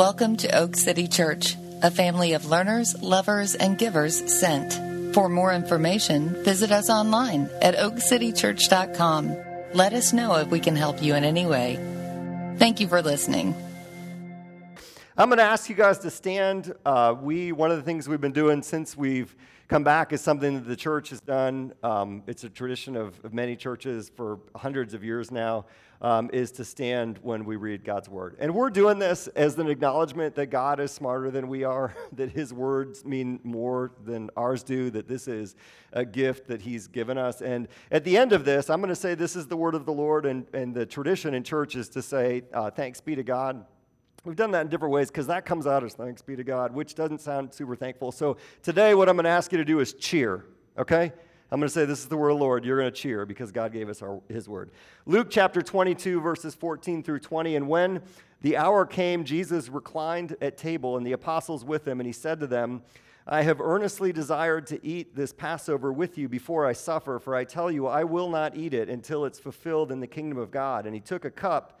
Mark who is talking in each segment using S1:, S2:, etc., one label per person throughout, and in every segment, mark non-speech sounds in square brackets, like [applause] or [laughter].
S1: Welcome to Oak City Church, a family of learners, lovers, and givers sent. For more information, visit us online at oakcitychurch.com. Let us know if we can help you in any way. Thank you for listening.
S2: I'm going to ask you guys to stand. Uh, we one of the things we've been doing since we've come back is something that the church has done. Um, it's a tradition of, of, many churches for hundreds of years now. Um, is to stand when we read God's word, and we're doing this as an acknowledgement that God is smarter than we are, [laughs] that His words mean more than ours do, that this is a gift that He's given us. And at the end of this, I'm going to say this is the word of the Lord, and, and the tradition in church is to say, uh, "Thanks be to God." We've done that in different ways because that comes out as thanks be to God, which doesn't sound super thankful. So today, what I'm going to ask you to do is cheer, okay? I'm going to say, This is the word of the Lord. You're going to cheer because God gave us our, His word. Luke chapter 22, verses 14 through 20. And when the hour came, Jesus reclined at table and the apostles with him, and he said to them, I have earnestly desired to eat this Passover with you before I suffer, for I tell you, I will not eat it until it's fulfilled in the kingdom of God. And he took a cup.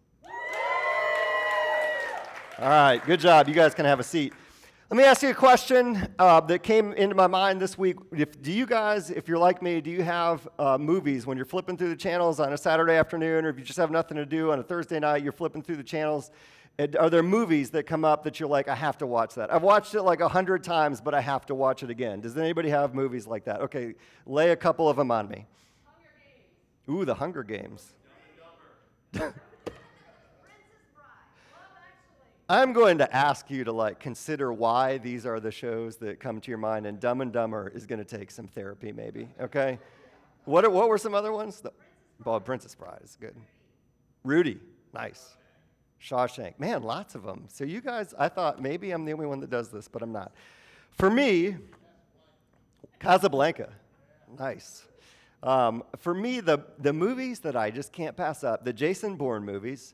S2: All right, good job. You guys can have a seat. Let me ask you a question uh, that came into my mind this week. If, do you guys, if you're like me, do you have uh, movies when you're flipping through the channels on a Saturday afternoon, or if you just have nothing to do on a Thursday night, you're flipping through the channels? Are there movies that come up that you're like, I have to watch that? I've watched it like a hundred times, but I have to watch it again. Does anybody have movies like that? Okay, lay a couple of them on me. Ooh, the Hunger Games. [laughs] I'm going to ask you to like consider why these are the shows that come to your mind, and Dumb and Dumber is going to take some therapy, maybe. Okay. What what were some other ones? The, oh, Princess Bride is good. Rudy, nice. Shawshank, man, lots of them. So you guys, I thought maybe I'm the only one that does this, but I'm not. For me, Casablanca, nice. Um, for me, the the movies that I just can't pass up, the Jason Bourne movies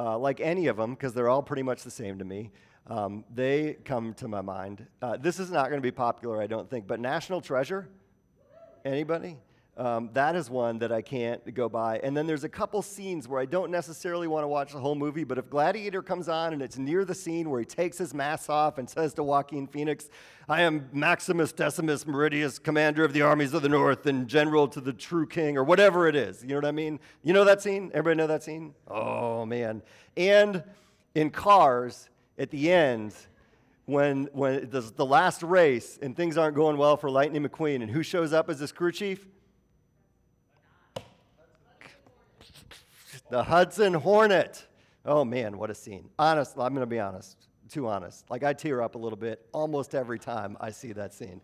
S2: uh, like any of them, because they're all pretty much the same to me, um, they come to my mind. Uh, this is not going to be popular, I don't think, but National Treasure? Anybody? Um, that is one that I can't go by. And then there's a couple scenes where I don't necessarily want to watch the whole movie, but if Gladiator comes on and it's near the scene where he takes his mask off and says to Joaquin Phoenix, I am Maximus Decimus Meridius, commander of the armies of the north and general to the true king, or whatever it is. You know what I mean? You know that scene? Everybody know that scene? Oh, man. And in Cars, at the end, when, when the, the last race and things aren't going well for Lightning McQueen, and who shows up as the crew chief? The Hudson Hornet. Oh man, what a scene. Honest, I'm going to be honest, too honest. Like I tear up a little bit almost every time I see that scene.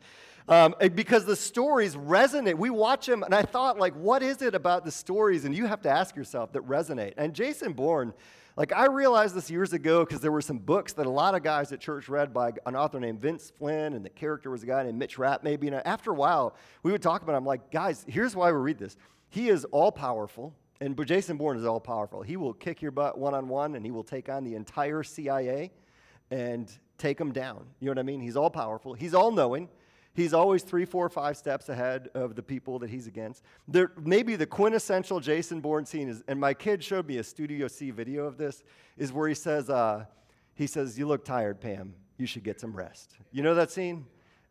S2: Um, because the stories resonate. We watch them, and I thought, like, what is it about the stories? And you have to ask yourself that resonate. And Jason Bourne, like, I realized this years ago because there were some books that a lot of guys at church read by an author named Vince Flynn, and the character was a guy named Mitch Rapp, maybe. And after a while, we would talk about it. I'm like, guys, here's why we read this. He is all powerful. And Jason Bourne is all powerful. He will kick your butt one on one and he will take on the entire CIA and take them down. You know what I mean? He's all powerful. He's all knowing. He's always three, four, five steps ahead of the people that he's against. There, maybe the quintessential Jason Bourne scene is, and my kid showed me a Studio C video of this, is where he says, uh, he says, "You look tired, Pam. You should get some rest." You know that scene?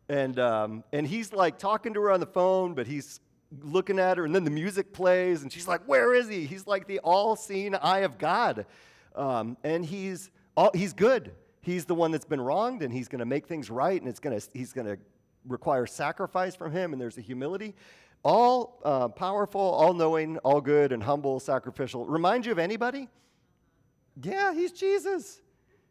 S2: And um, and he's like talking to her on the phone, but he's looking at her, and then the music plays, and she's like, Where is he? He's like the all seeing eye of God. Um, and he's, all, he's good. He's the one that's been wronged, and he's going to make things right, and it's gonna, he's going to require sacrifice from him, and there's a humility. All uh, powerful, all knowing, all good, and humble, sacrificial. Remind you of anybody? Yeah, he's Jesus.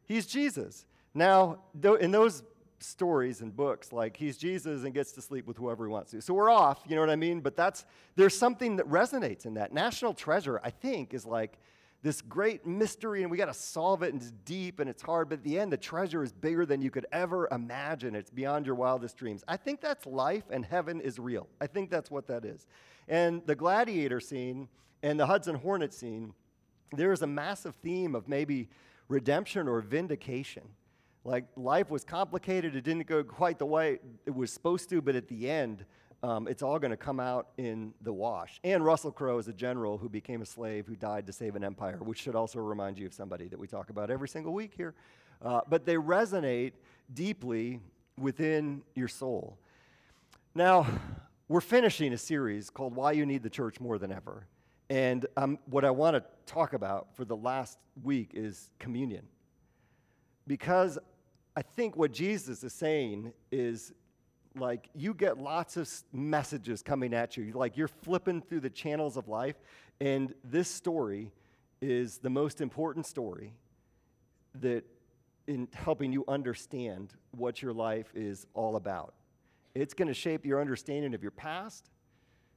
S2: He's Jesus. Now, in those stories and books like he's Jesus and gets to sleep with whoever he wants to. So we're off, you know what I mean? But that's there's something that resonates in that. National Treasure, I think, is like this great mystery and we got to solve it and it's deep and it's hard, but at the end, the treasure is bigger than you could ever imagine. It's beyond your wildest dreams. I think that's life and heaven is real. I think that's what that is. And the gladiator scene and the Hudson Hornet scene, there is a massive theme of maybe redemption or vindication. Like life was complicated, it didn't go quite the way it was supposed to, but at the end, um, it's all going to come out in the wash. And Russell Crowe is a general who became a slave who died to save an empire, which should also remind you of somebody that we talk about every single week here. Uh, but they resonate deeply within your soul. Now, we're finishing a series called Why You Need the Church More Than Ever. And um, what I want to talk about for the last week is communion. Because I think what Jesus is saying is like you get lots of messages coming at you. Like you're flipping through the channels of life, and this story is the most important story that in helping you understand what your life is all about. It's going to shape your understanding of your past,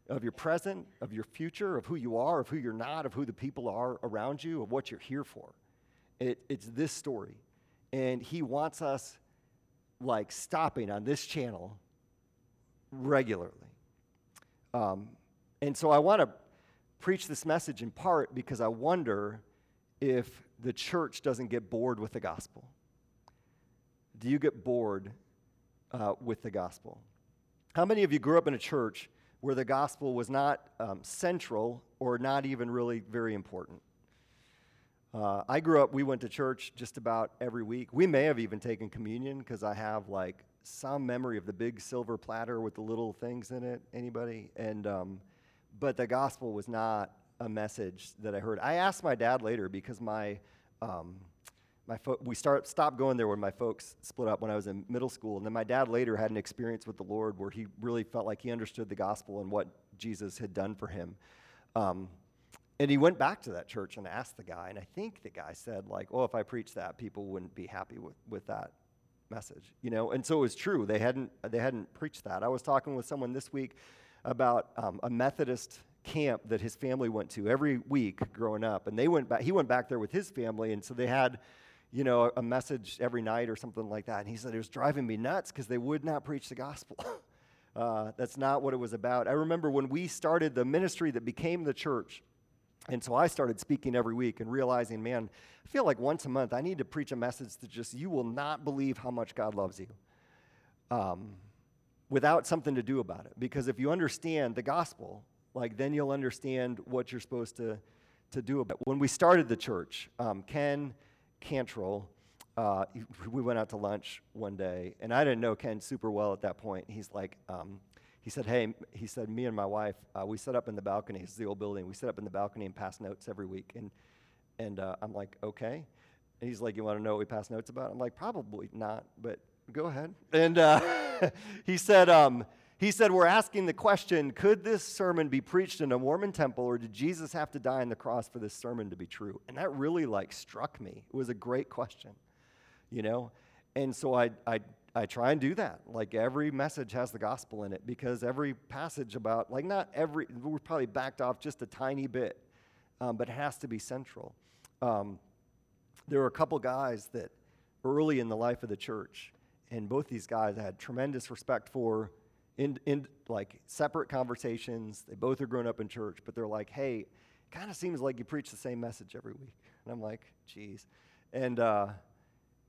S2: of your present, of your future, of who you are, of who you're not, of who the people are around you, of what you're here for. It, it's this story. And he wants us like stopping on this channel regularly. Um, and so I want to preach this message in part because I wonder if the church doesn't get bored with the gospel. Do you get bored uh, with the gospel? How many of you grew up in a church where the gospel was not um, central or not even really very important? Uh, I grew up, we went to church just about every week. We may have even taken communion because I have like some memory of the big silver platter with the little things in it. Anybody? And um, but the gospel was not a message that I heard. I asked my dad later because my um, my fo- we start stopped going there when my folks split up when I was in middle school, and then my dad later had an experience with the Lord where he really felt like he understood the gospel and what Jesus had done for him. Um, and he went back to that church and asked the guy, and I think the guy said like, "Oh, if I preach that, people wouldn't be happy with with that." message, you know. And so it was true. They hadn't they hadn't preached that. I was talking with someone this week about um, a Methodist camp that his family went to every week growing up, and they went back. He went back there with his family, and so they had. You know, a message every night or something like that. And he said it was driving me nuts because they would not preach the gospel. [laughs] uh, that's not what it was about. I remember when we started the ministry that became the church, and so I started speaking every week and realizing, man, I feel like once a month I need to preach a message that just, you will not believe how much God loves you um, without something to do about it. Because if you understand the gospel, like then you'll understand what you're supposed to, to do about it. When we started the church, um, Ken Cantrell, uh, we went out to lunch one day, and I didn't know Ken super well at that point. He's like, um, he said, Hey, he said, me and my wife, uh, we set up in the balcony. It's the old building. We set up in the balcony and pass notes every week. And, and uh, I'm like, Okay. And he's like, You want to know what we pass notes about? I'm like, Probably not, but go ahead. And uh, [laughs] he said, um, he said, We're asking the question could this sermon be preached in a Mormon temple, or did Jesus have to die on the cross for this sermon to be true? And that really like struck me. It was a great question, you know? And so I, I I try and do that. Like every message has the gospel in it because every passage about, like, not every, we're probably backed off just a tiny bit, um, but it has to be central. Um, there were a couple guys that early in the life of the church, and both these guys I had tremendous respect for in, in like separate conversations. They both are grown up in church, but they're like, hey, kind of seems like you preach the same message every week. And I'm like, geez. And, uh,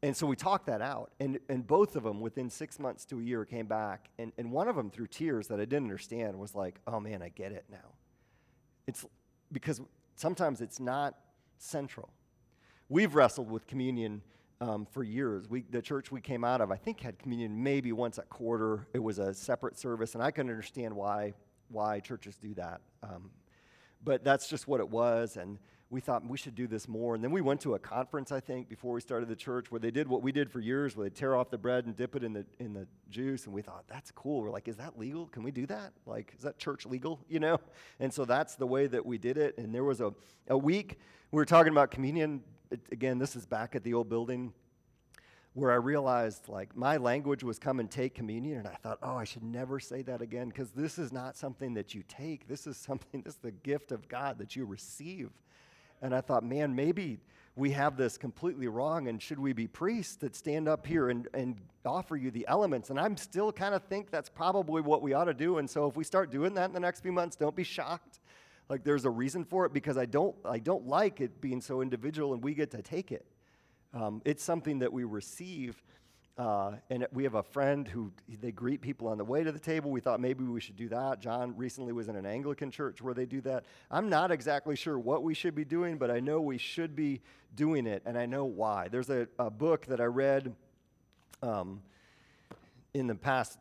S2: and so we talked that out. And, and both of them, within six months to a year, came back. And, and one of them, through tears that I didn't understand, was like, oh man, I get it now. It's because sometimes it's not central. We've wrestled with communion um, for years. We, the church we came out of, I think, had communion maybe once a quarter. It was a separate service, and I can understand why, why churches do that. Um, but that's just what it was. And we thought we should do this more. And then we went to a conference, I think, before we started the church, where they did what we did for years, where they tear off the bread and dip it in the in the juice. And we thought that's cool. We're like, is that legal? Can we do that? Like, is that church legal? [laughs] You know? And so that's the way that we did it. And there was a a week we were talking about communion. It, again, this is back at the old building where I realized like my language was come and take communion, and I thought, oh, I should never say that again because this is not something that you take. This is something, [laughs] this is the gift of God that you receive. And I thought, man, maybe we have this completely wrong, and should we be priests that stand up here and, and offer you the elements? And I'm still kind of think that's probably what we ought to do. And so if we start doing that in the next few months, don't be shocked. Like there's a reason for it because I don't, I don't like it being so individual and we get to take it. Um, it's something that we receive uh, and we have a friend who they greet people on the way to the table. We thought maybe we should do that. John recently was in an Anglican church where they do that. I'm not exactly sure what we should be doing, but I know we should be doing it, and I know why. There's a, a book that I read um, in the past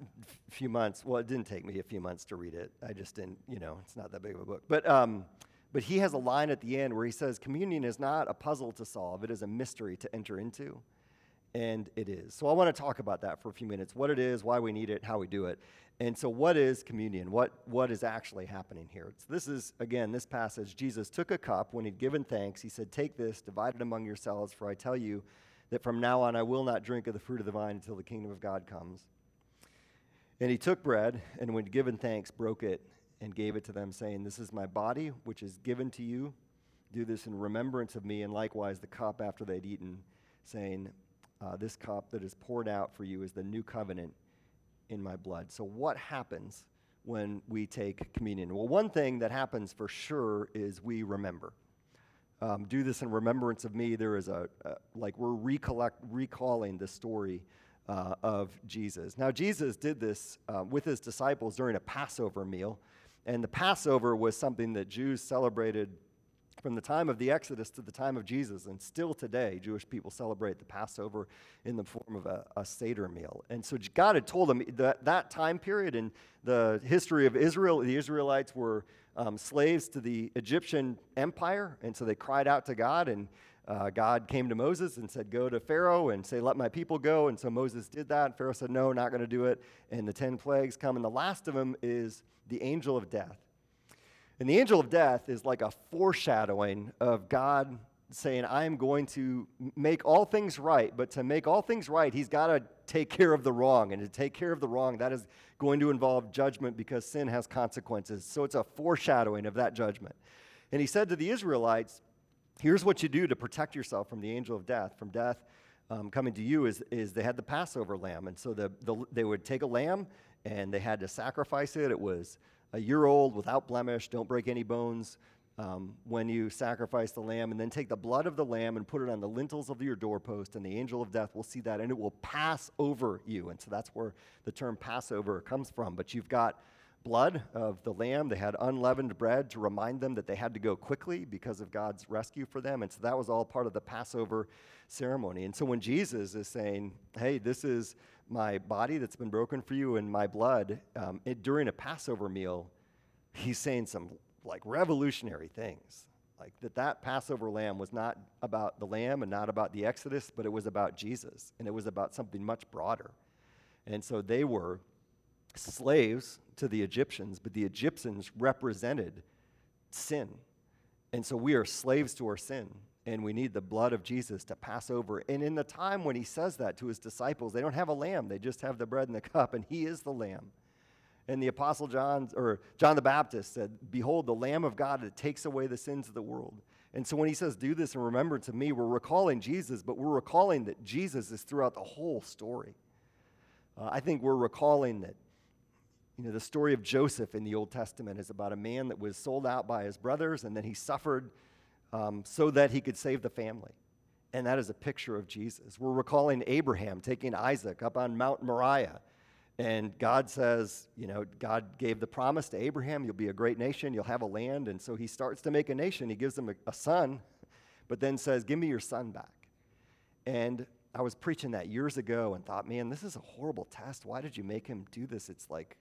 S2: few months. Well, it didn't take me a few months to read it. I just didn't, you know, it's not that big of a book. But, um, but he has a line at the end where he says, Communion is not a puzzle to solve, it is a mystery to enter into and it is. So I want to talk about that for a few minutes what it is, why we need it, how we do it. And so, what is communion? What, what is actually happening here? So this is, again, this passage. Jesus took a cup when he'd given thanks. He said, Take this, divide it among yourselves, for I tell you that from now on I will not drink of the fruit of the vine until the kingdom of God comes. And he took bread, and when given thanks, broke it and gave it to them, saying, This is my body, which is given to you. Do this in remembrance of me. And likewise, the cup after they'd eaten, saying, uh, this cup that is poured out for you is the new covenant in my blood. So, what happens when we take communion? Well, one thing that happens for sure is we remember. Um, do this in remembrance of me. There is a, a like we're recollect, recalling the story uh, of Jesus. Now, Jesus did this uh, with his disciples during a Passover meal, and the Passover was something that Jews celebrated from the time of the Exodus to the time of Jesus. And still today, Jewish people celebrate the Passover in the form of a, a Seder meal. And so God had told them that that time period in the history of Israel, the Israelites were um, slaves to the Egyptian empire. And so they cried out to God, and uh, God came to Moses and said, Go to Pharaoh and say, Let my people go. And so Moses did that. And Pharaoh said, No, not going to do it. And the 10 plagues come. And the last of them is the angel of death. And the angel of death is like a foreshadowing of God saying, I am going to make all things right, but to make all things right, he's got to take care of the wrong. And to take care of the wrong, that is going to involve judgment because sin has consequences. So it's a foreshadowing of that judgment. And he said to the Israelites, Here's what you do to protect yourself from the angel of death, from death um, coming to you, is, is they had the Passover lamb. And so the, the, they would take a lamb and they had to sacrifice it. It was a year old without blemish, don't break any bones um, when you sacrifice the lamb, and then take the blood of the lamb and put it on the lintels of your doorpost, and the angel of death will see that, and it will pass over you. And so that's where the term Passover comes from. But you've got blood of the lamb. They had unleavened bread to remind them that they had to go quickly because of God's rescue for them. And so that was all part of the Passover ceremony. And so when Jesus is saying, hey, this is my body that's been broken for you and my blood, um, it, during a Passover meal, he's saying some like revolutionary things. Like that, that Passover lamb was not about the lamb and not about the Exodus, but it was about Jesus. And it was about something much broader. And so they were slaves to the Egyptians, but the Egyptians represented sin. And so we are slaves to our sin, and we need the blood of Jesus to pass over. And in the time when he says that to his disciples, they don't have a lamb, they just have the bread and the [laughs] cup, and he is the lamb. And the apostle John or John the Baptist said, "Behold the lamb of God that takes away the sins of the world." And so when he says, "Do this in remembrance of me," we're recalling Jesus, but we're recalling that Jesus is throughout the whole story. Uh, I think we're recalling that you know, the story of Joseph in the Old Testament is about a man that was sold out by his brothers and then he suffered um, so that he could save the family. And that is a picture of Jesus. We're recalling Abraham taking Isaac up on Mount Moriah. And God says, you know, God gave the promise to Abraham, you'll be a great nation, you'll have a land. And so he starts to make a nation. He gives him a, a son, but then says, Give me your son back. And I was preaching that years ago and thought, man, this is a horrible test. Why did you make him do this? It's like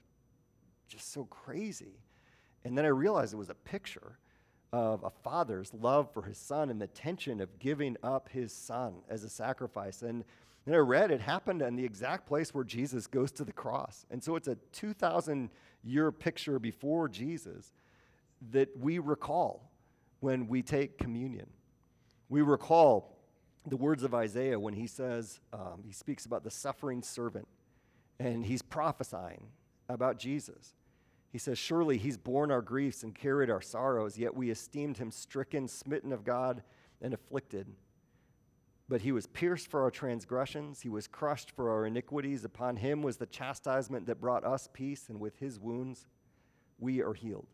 S2: just so crazy. And then I realized it was a picture of a father's love for his son and the tension of giving up his son as a sacrifice. And then I read it happened in the exact place where Jesus goes to the cross. And so it's a 2,000 year picture before Jesus that we recall when we take communion. We recall the words of Isaiah when he says, um, he speaks about the suffering servant, and he's prophesying about Jesus. He says, Surely he's borne our griefs and carried our sorrows, yet we esteemed him stricken, smitten of God, and afflicted. But he was pierced for our transgressions, he was crushed for our iniquities. Upon him was the chastisement that brought us peace, and with his wounds we are healed.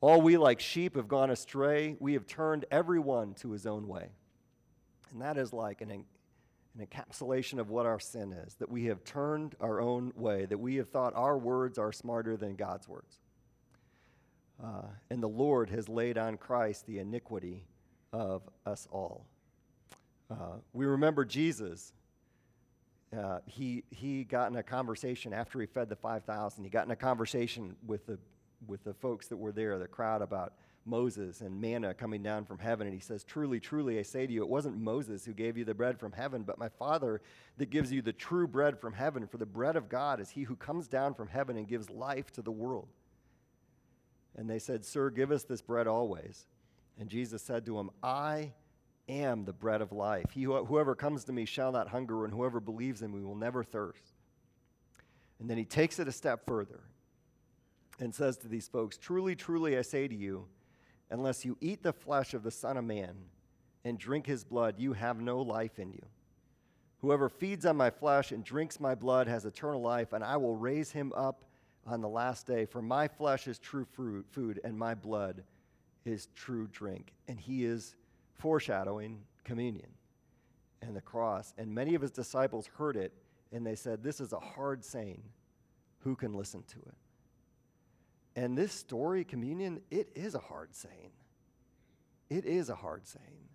S2: All we like sheep have gone astray. We have turned everyone to his own way. And that is like an, an encapsulation of what our sin is that we have turned our own way, that we have thought our words are smarter than God's words. Uh, and the Lord has laid on Christ the iniquity of us all. Uh, we remember Jesus. Uh, he, he got in a conversation after he fed the 5,000. He got in a conversation with the, with the folks that were there, the crowd, about Moses and manna coming down from heaven. And he says, Truly, truly, I say to you, it wasn't Moses who gave you the bread from heaven, but my Father that gives you the true bread from heaven. For the bread of God is he who comes down from heaven and gives life to the world. And they said, Sir, give us this bread always. And Jesus said to him, I am the bread of life. He, whoever comes to me shall not hunger, and whoever believes in me will never thirst. And then he takes it a step further and says to these folks, Truly, truly, I say to you, unless you eat the flesh of the Son of Man and drink his blood, you have no life in you. Whoever feeds on my flesh and drinks my blood has eternal life, and I will raise him up on the last day. For my flesh is true fruit, food, and my blood is true drink. And he is foreshadowing communion and the cross. And many of his disciples heard it, and they said, This is a hard saying. Who can listen to it? And this story, communion, it is a hard saying. It is a hard saying.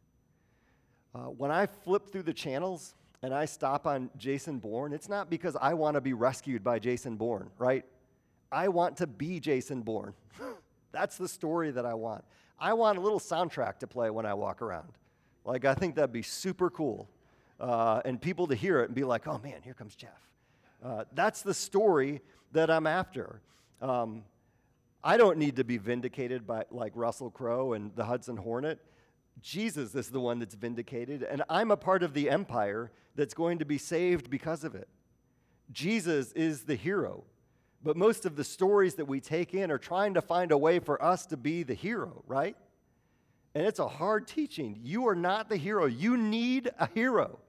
S2: Uh, when I flip through the channels and I stop on Jason Bourne, it's not because I want to be rescued by Jason Bourne, right? I want to be Jason Bourne. [laughs] That's the story that I want. I want a little soundtrack to play when I walk around. Like, I think that'd be super cool. Uh, and people to hear it and be like, oh man, here comes Jeff. Uh, that's the story that I'm after. Um, I don't need to be vindicated by like Russell Crowe and the Hudson Hornet. Jesus is the one that's vindicated, and I'm a part of the empire that's going to be saved because of it. Jesus is the hero. But most of the stories that we take in are trying to find a way for us to be the hero, right? And it's a hard teaching. You are not the hero. You need a hero.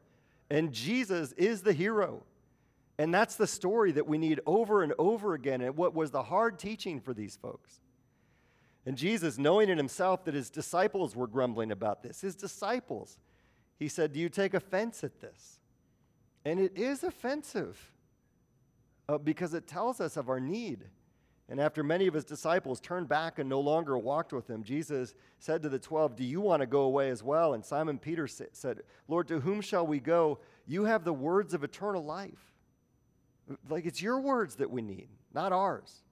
S2: And Jesus is the hero. And that's the story that we need over and over again. And what was the hard teaching for these folks? And Jesus, knowing in himself that his disciples were grumbling about this, his disciples, he said, Do you take offense at this? And it is offensive uh, because it tells us of our need. And after many of his disciples turned back and no longer walked with him, Jesus said to the twelve, Do you want to go away as well? And Simon Peter said, Lord, to whom shall we go? You have the words of eternal life. Like it's your words that we need, not ours.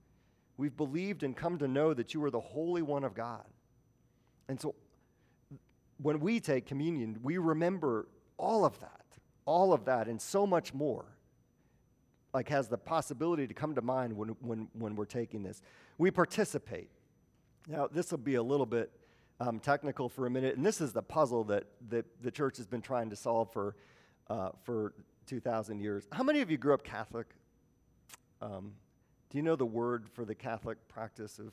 S2: We've believed and come to know that you are the Holy One of God. And so when we take communion, we remember all of that, all of that, and so much more. Like has the possibility to come to mind when, when, when we're taking this. We participate. Now, this will be a little bit um, technical for a minute, and this is the puzzle that, that the church has been trying to solve for, uh, for 2,000 years. How many of you grew up Catholic? Um, do you know the word for the Catholic practice of?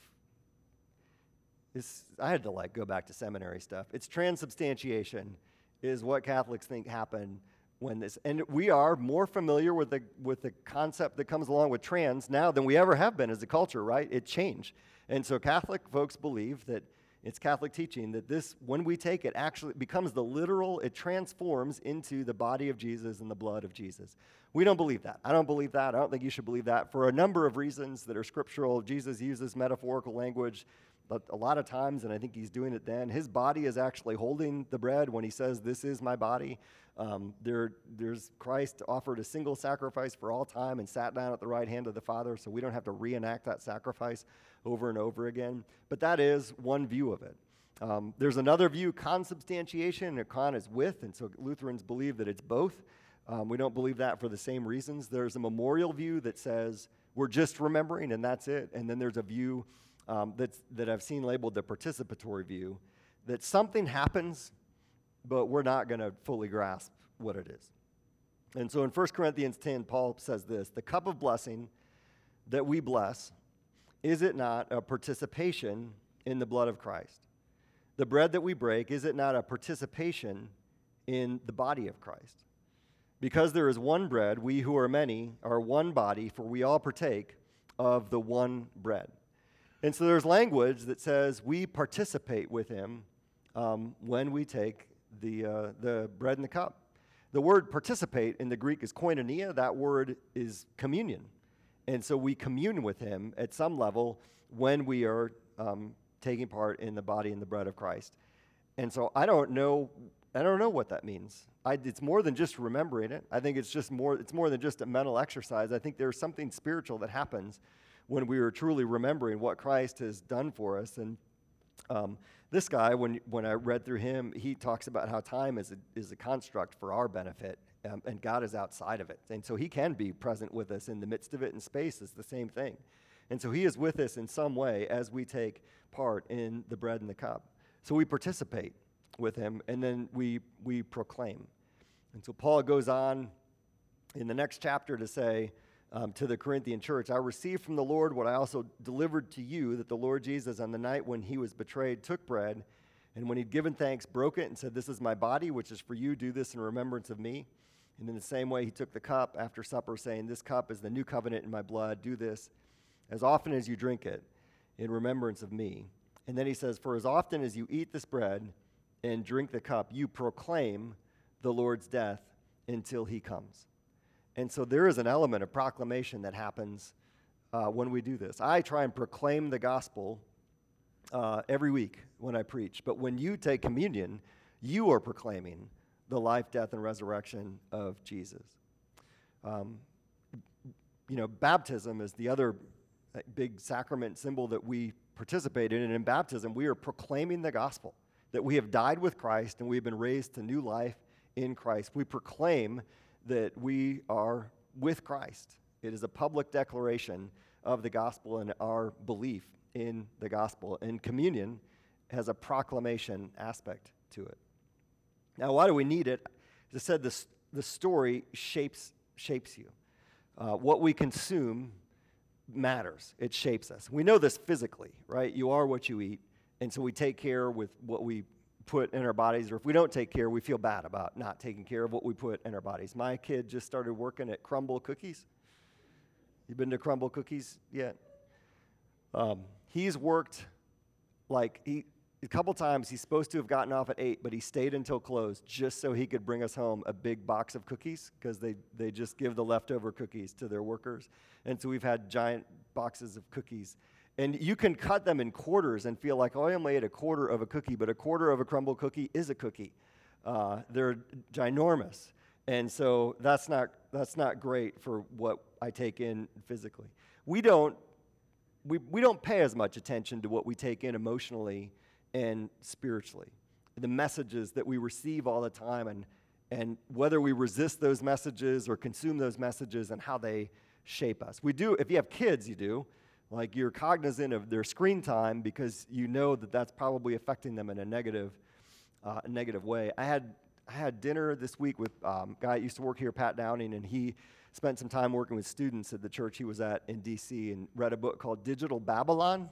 S2: It's, I had to like go back to seminary stuff. It's transubstantiation, is what Catholics think happened when this, and we are more familiar with the with the concept that comes along with trans now than we ever have been as a culture. Right? It changed, and so Catholic folks believe that it's Catholic teaching that this, when we take it, actually becomes the literal, it transforms into the body of Jesus and the blood of Jesus. We don't believe that. I don't believe that. I don't think you should believe that for a number of reasons that are scriptural. Jesus uses metaphorical language but a lot of times, and I think he's doing it then. His body is actually holding the bread when he says, This is my body. Um, there, there's Christ offered a single sacrifice for all time and sat down at the right hand of the Father, so we don't have to reenact that sacrifice over and over again. But that is one view of it. Um, there's another view, consubstantiation, and con is with, and so Lutherans believe that it's both. Um, we don't believe that for the same reasons. There's a memorial view that says we're just remembering and that's it. And then there's a view um, that I've seen labeled the participatory view that something happens but we're not going to fully grasp what it is. And so in 1 Corinthians 10, Paul says this The cup of blessing that we bless is it not a participation in the blood of Christ? The bread that we break, is it not a participation in the body of Christ? Because there is one bread, we who are many are one body, for we all partake of the one bread. And so there's language that says we participate with him um, when we take the, uh, the bread and the cup. The word participate in the Greek is koinonia. That word is communion. And so we commune with him at some level when we are um, taking part in the body and the bread of Christ. And so I don't know, I don't know what that means. I, it's more than just remembering it. I think it's just more, it's more than just a mental exercise. I think there's something spiritual that happens when we are truly remembering what Christ has done for us. And um, this guy, when, when I read through him, he talks about how time is a, is a construct for our benefit, um, and God is outside of it. And so he can be present with us in the midst of it, and space is the same thing. And so he is with us in some way as we take part in the bread and the cup. So we participate with him, and then we, we proclaim. And so Paul goes on in the next chapter to say, um, to the Corinthian church. I received from the Lord what I also delivered to you that the Lord Jesus, on the night when he was betrayed, took bread, and when he'd given thanks, broke it and said, This is my body, which is for you. Do this in remembrance of me. And in the same way, he took the cup after supper, saying, This cup is the new covenant in my blood. Do this as often as you drink it in remembrance of me. And then he says, For as often as you eat this bread and drink the cup, you proclaim the Lord's death until he comes. And so there is an element of proclamation that happens uh, when we do this. I try and proclaim the gospel uh, every week when I preach, but when you take communion, you are proclaiming the life, death, and resurrection of Jesus. Um, you know, baptism is the other uh, big sacrament symbol that we participate in. And in baptism, we are proclaiming the gospel that we have died with Christ and we've been raised to new life in Christ. We proclaim that we are with Christ. It is a public declaration of the gospel and our belief in the gospel. And communion has a proclamation aspect to it. Now, why do we need it? As I said, this, the story shapes, shapes you. Uh, what we consume matters, it shapes us. We know this physically, right? You are what you eat. And so we take care with what we put in our bodies, or if we don't take care, we feel bad about not taking care of what we put in our bodies. My kid just started working at Crumbl Cookies. You been to Crumbl Cookies yet? Um, he's worked like he a couple times he's supposed to have gotten off at 8 but he stayed until close just so he could bring us home a big box of cookies because they, they just give the leftover cookies to their workers and so we've had giant boxes of cookies and you can cut them in quarters and feel like, oh, I only ate a quarter of a cookie, but a quarter of a Crumbl cookie is a cookie. Uh, they're ginormous. And so that's not, that's not great for what I take in physically. We don't, we, we don't pay as much attention to what we take in emotionally and spiritually. The messages that we receive all the time, and, and whether we resist those messages or consume those messages and how they shape us. We do, if you have kids, you do. Like you're cognizant of their screen time because you know that that's probably affecting them in a negative, uh, negative way. I had, I had dinner this week with um, a guy that used to work here, Pat Downing, and he spent some time working with students at the church he was at in DC and read a book called Digital Babylon.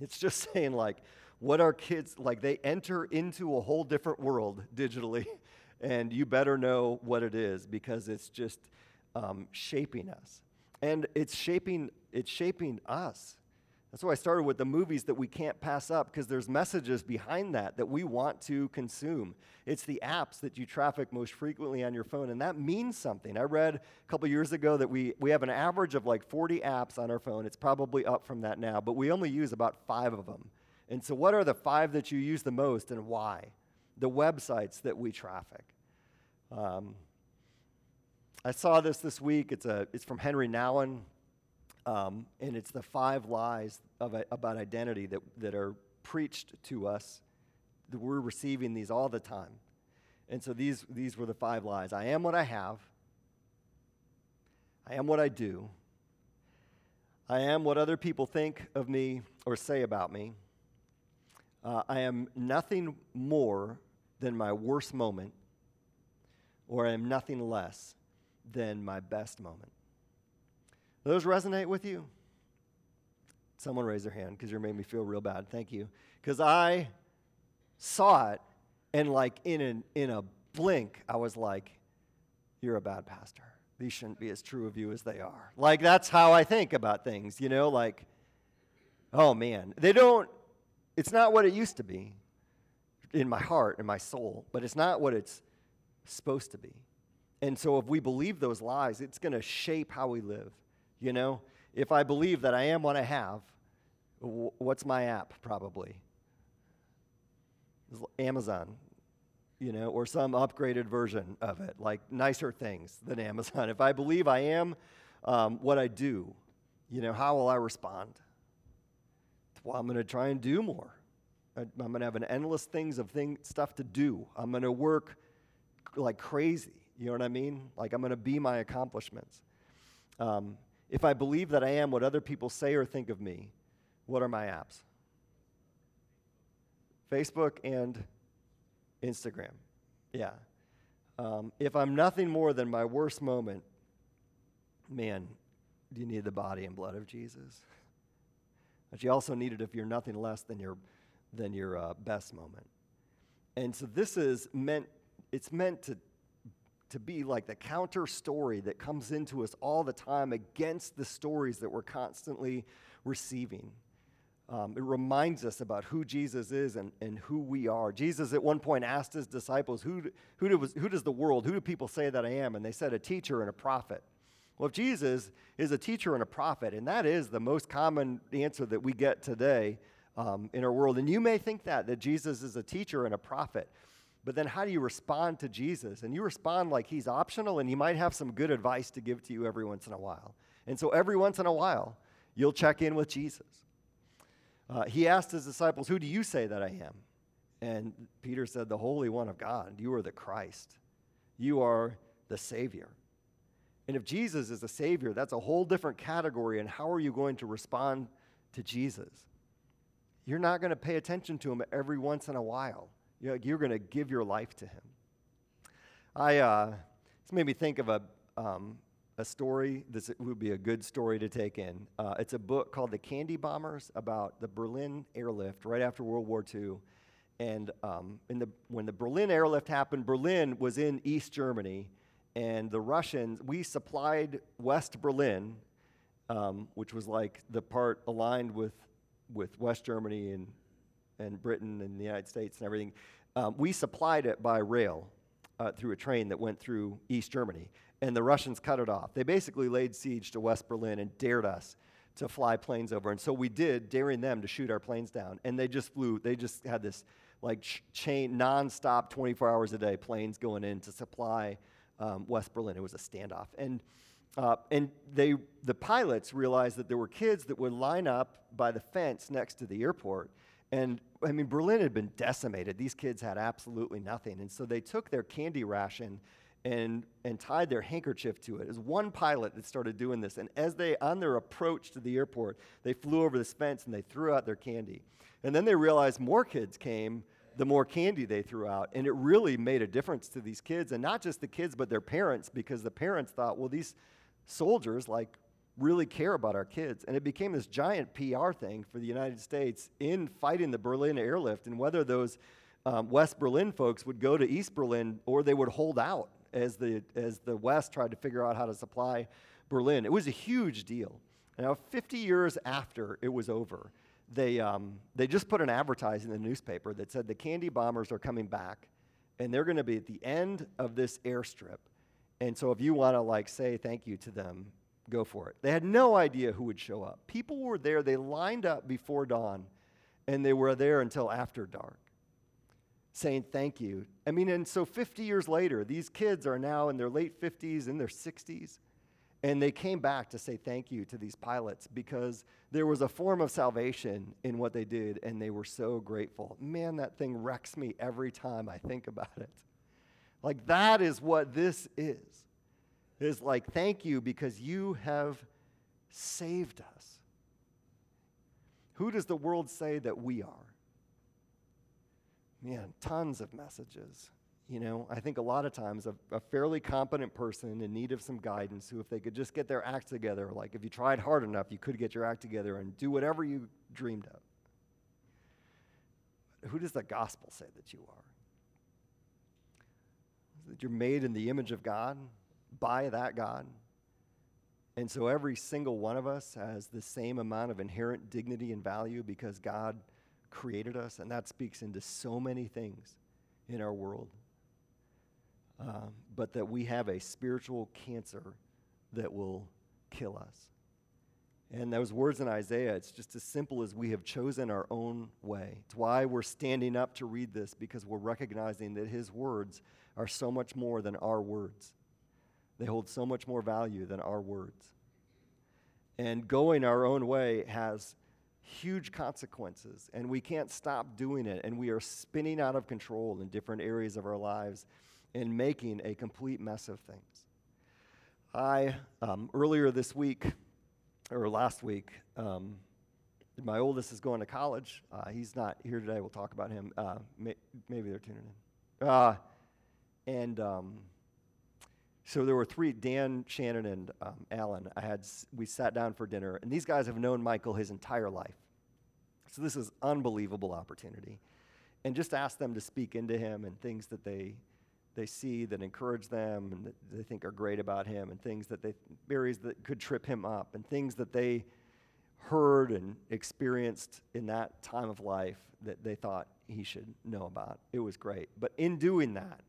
S2: It's just [laughs] saying, like, what our kids, like, they enter into a whole different world digitally, [laughs] and you better know what it is because it's just um, shaping us. And it's shaping it's shaping us. That's why I started with the movies that we can't pass up because there's messages behind that that we want to consume. It's the apps that you traffic most frequently on your phone, and that means something. I read a couple years ago that we, we have an average of like 40 apps on our phone. It's probably up from that now, but we only use about five of them. And so, what are the five that you use the most and why? The websites that we traffic. Um, I saw this this week. It's, a, it's from Henri Nouwen. Um, and it's the five lies of, about identity that, that are preached to us. We're receiving these all the time. And so these, these were the five lies I am what I have, I am what I do, I am what other people think of me or say about me. Uh, I am nothing more than my worst moment, or I am nothing less than my best moment those resonate with you? Someone raise their hand because you're making me feel real bad. Thank you. Because I saw it, and like in, an, in a blink, I was like, You're a bad pastor. These shouldn't be as true of you as they are. Like, that's how I think about things, you know? Like, oh man, they don't, it's not what it used to be in my heart and my soul, but it's not what it's supposed to be. And so if we believe those lies, it's going to shape how we live, you know? If I believe that I am what I have, what's my app probably? Amazon, you know, or some upgraded version of it, like nicer things than Amazon. [laughs] If I believe I am um, what I do, you know, how will I respond? Well, I'm going to try and do more. I'm going to have an endless things of thing, stuff to do. I'm going to work like crazy. You know what I mean? Like I'm going to be my accomplishments. Um, if I believe that I am what other people say or think of me, what are my apps? Facebook and Instagram. Yeah. Um, if I'm nothing more than my worst moment, man, do you need the body and blood of Jesus? But you also need it if you're nothing less than your, than your uh, best moment. And so this is meant, it's meant to, to be like the counter story that comes into us all the time against the stories that we're constantly receiving. Um, it reminds us about who Jesus is and, and who we are. Jesus at one point asked his disciples, who, who, do, who does the world, who do people say that I am? And they said, a teacher and a prophet. Well, if Jesus is a teacher and a prophet, and that is the most common answer that we get today um, in our world, and you may think that, that Jesus is a teacher and a prophet, but then how do you respond to Jesus? And you respond like he's optional, and he might have some good advice to give to you every once in a while. And so every once in a while, you'll check in with Jesus. Uh, he asked his disciples, Who do you say that I am? And Peter said, The Holy One of God. You are the Christ. You are the Savior. And if Jesus is the Savior, that's a whole different category. And how are you going to respond to Jesus? You're not going to pay attention to him every once in a while. You're going to give your life to him. I, uh, this made me think of a, um, a story. This would be a good story to take in. Uh, it's a book called The Candy Bombers about the Berlin airlift right after World War II. And um, the, when the Berlin airlift happened, Berlin was in East Germany, and the Russians, we supplied West Berlin, um, which was like the part aligned with, with West Germany and, and Britain and the United States and everything. Um, we supplied it by rail uh, through a train that went through East Germany and the Russians cut it off. They basically laid siege to West Berlin and dared us to fly planes over. And so we did, daring them to shoot our planes down. And they just flew, they just had this like ch- chain, nonstop, 24 hours a day planes going in to supply um, West Berlin. It was a standoff. And uh, and they, the pilots realized that there were kids that would line up by the fence next to the airport. And I mean, Berlin had been decimated. These kids had absolutely nothing. And so they took their candy ration and, and tied their handkerchief to it. It was one pilot that started doing this. And as they, on their approach to the airport, they flew over this fence and they threw out their candy. And then they realized more kids came, the more candy they threw out. And it really made a difference to these kids, and not just the kids, but their parents, because the parents thought, well, these soldiers, like, really care about our kids. And it became this giant PR thing for the United States in fighting the Berlin airlift and whether those um, West Berlin folks would go to East Berlin or they would hold out as the, as the West tried to figure out how to supply Berlin. It was a huge deal. Now, 50 years after it was over, they, um, they just put an advertising in the newspaper that said the candy bombers are coming back and they're going to be at the end of this airstrip. And so if you want to like say thank you to them, go for it. They had no idea who would show up. People were there, they lined up before dawn, and they were there until after dark saying thank you. I mean, and so 50 years later, these kids are now in their late 50s, in their 60s, and they came back to say thank you to these pilots because there was a form of salvation in what they did, and they were so grateful. Man, that thing wrecks me every time I think about it. Like, that is what this is. Is like, thank you because you have saved us. Who does the world say that we are? man, tons of messages. You know, I think a lot of times a, a, fairly competent person in need of some guidance who, if they could just get their act together, like if you tried hard enough, you could get your act together and do whatever you dreamed of. Who does the gospel say that you are? That you're made in the image of God, by that God. And so every single one of us has the same amount of inherent dignity and value because God created us, and that speaks into so many things in our world. Um, but that we have a spiritual cancer that will kill us. And those words in Isaiah, it's just as simple as we have chosen our own way. It's why we're standing up to read this because we're recognizing that his words are so much more than our words. They hold so much more value than our words. And going our own way has huge consequences, and we can't stop doing it. And we are spinning out of control in different areas of our lives and making a complete mess of things. I, um, earlier this week, or last week, um, my oldest is going to college. Uh, he's not here today. We'll talk about him. Uh, may, maybe they're tuning in. Uh, and um, so there were three Dan, Shannon, and um, Alan. I had we sat down for dinner, and these guys have known Michael his entire life. So this is unbelievable opportunity, and just ask them to speak into him and things that they they see that encourage them and that they think are great about him, and things that they areas that could trip him up, and things that they heard and experienced in that time of life that they thought he should know about. It was great, but in doing that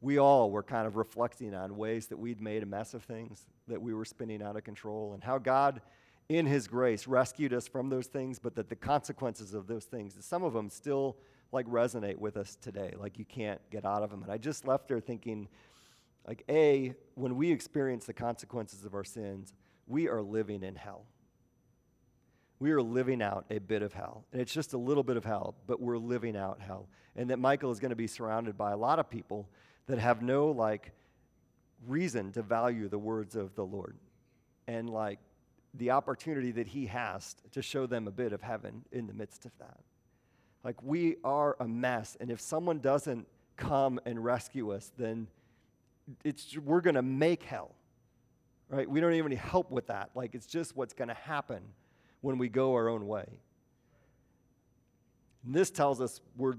S2: we all were kind of reflecting on ways that we'd made a mess of things, that we were spinning out of control, and how God, in His grace, rescued us from those things, but that the consequences of those things, some of them still like resonate with us today. Like you can't get out of them. And I just left there thinking, like, A, when we experience the consequences of our sins, we are living in hell. We are living out a bit of hell. And it's just a little bit of hell, but we're living out hell. And that Michael is going to be surrounded by a lot of people that have no like reason to value the words of the Lord and like the opportunity that he has to show them a bit of heaven in the midst of that. Like we are a mess and if someone doesn't come and rescue us then it's we're going to make hell. Right? We don't even need help with that. Like it's just what's going to happen when we go our own way. And this tells us we're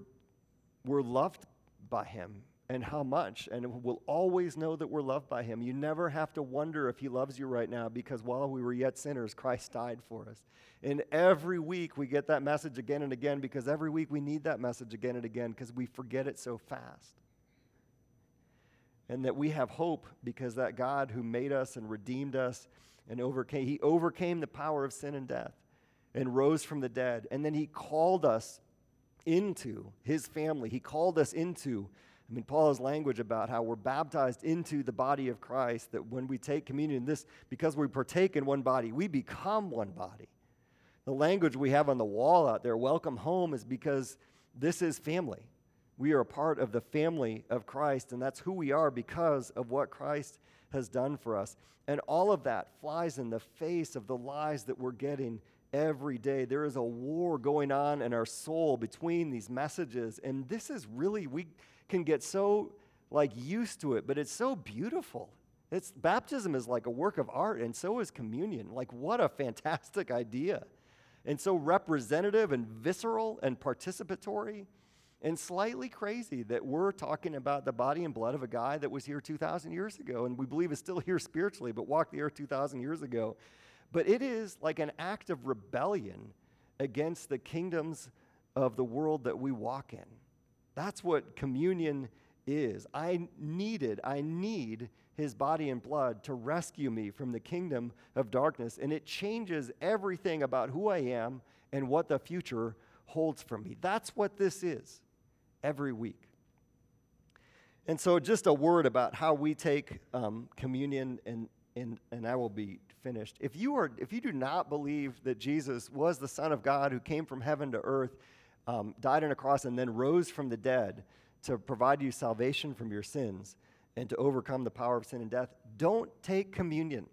S2: we're loved by him and how much. And we'll always know that we're loved by Him. You never have to wonder if He loves you right now because while we were yet sinners, Christ died for us. And every week we get that message again and again because every week we need that message again and again because we forget it so fast. And that we have hope because that God who made us and redeemed us and overcame, He overcame the power of sin and death and rose from the dead. And then He called us into His family, He called us into I mean, Paul's language about how we're baptized into the body of Christ, that when we take communion, this, because we partake in one body, we become one body. The language we have on the wall out there, welcome home, is because this is family. We are a part of the family of Christ, and that's who we are because of what Christ has done for us. And all of that flies in the face of the lies that we're getting every day. There is a war going on in our soul between these messages, and this is really, we can get so like used to it, but it's so beautiful. It's baptism is like a work of art, and so is communion. Like, what a fantastic idea. And so representative and visceral and participatory and slightly crazy that we're talking about the body and blood of a guy that was here 2,000 years ago and we believe is still here spiritually, but walked the earth 2,000 years ago. But it is like an act of rebellion against the kingdoms of the world that we walk in. That's what communion is. I needed, I need his body and blood to rescue me from the kingdom of darkness. And it changes everything about who I am and what the future holds for me. That's what this is every week. And so, just a word about how we take um, communion, and, and, and I will be finished. If you, are, if you do not believe that Jesus was the Son of God who came from heaven to earth, um, died on a cross, and then rose from the dead to provide you salvation from your sins and to overcome the power of sin and death, don't take communion.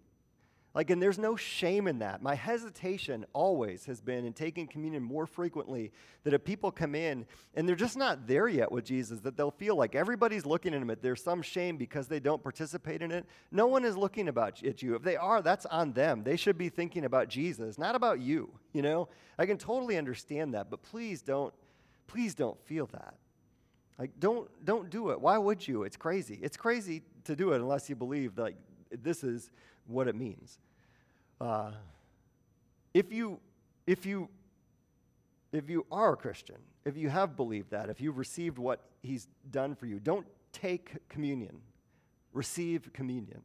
S2: Like, and there's no shame in that. My hesitation always has been in taking communion more frequently that if people come in and they're just not there yet with Jesus, that they'll feel like everybody's looking at them, there's some shame because they don't participate in it. No one is looking about at you. If they are, that's on them. They should be thinking about Jesus, not about you. You know, I can totally understand that, but please don't, please don't feel that. Like, don't don't do it. Why would you? It's crazy. It's crazy to do it unless you believe like this is what it means. Uh, if you if you if you are a Christian, if you have believed that, if you've received what He's done for you, don't take communion. Receive communion.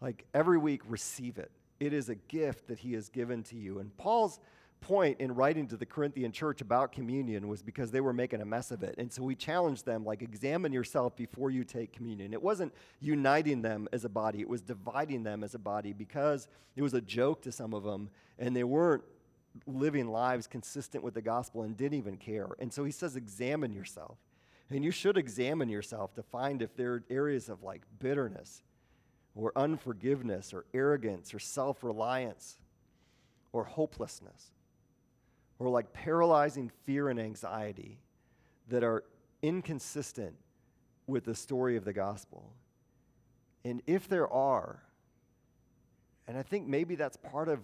S2: Like every week, receive it. It is a gift that He has given to you. And Paul's point in writing to the Corinthian church about communion was because they were making a mess of it. And so we challenged them, like, examine yourself before you take communion. It wasn't uniting them as a body, it was dividing them as a body because it was a joke to some of them, and they weren't living lives consistent with the gospel and didn't even care. And so he says, examine yourself. And you should examine yourself to find if there are areas of like bitterness or unforgiveness or arrogance or self reliance or hopelessness or like paralyzing fear and anxiety that are inconsistent with the story of the gospel. And if there are, and I think maybe that's part of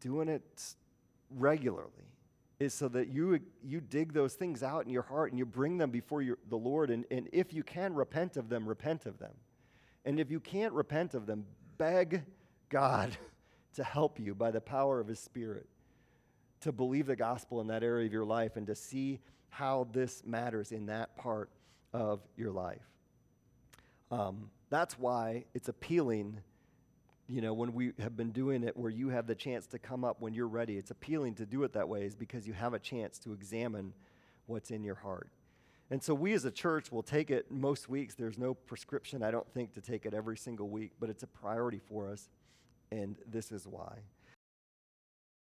S2: doing it regularly, is so that you, you dig those things out in your heart and you bring them before your, the Lord. And, and if you can repent of them, repent of them. And if you can't repent of them, beg God [laughs] to help you by the power of His Spirit to believe the gospel in that area of your life and to see how this matters in that part of your life. Um, that's why it's appealing, you know, when we have been doing it where you have the chance to come up when you're ready. It's appealing to do it that way, is because you have a chance to examine what's in your heart. And so we as a church will take it most weeks. There's no prescription, I don't think, to take it every single week, but it's a priority for us, and this is why.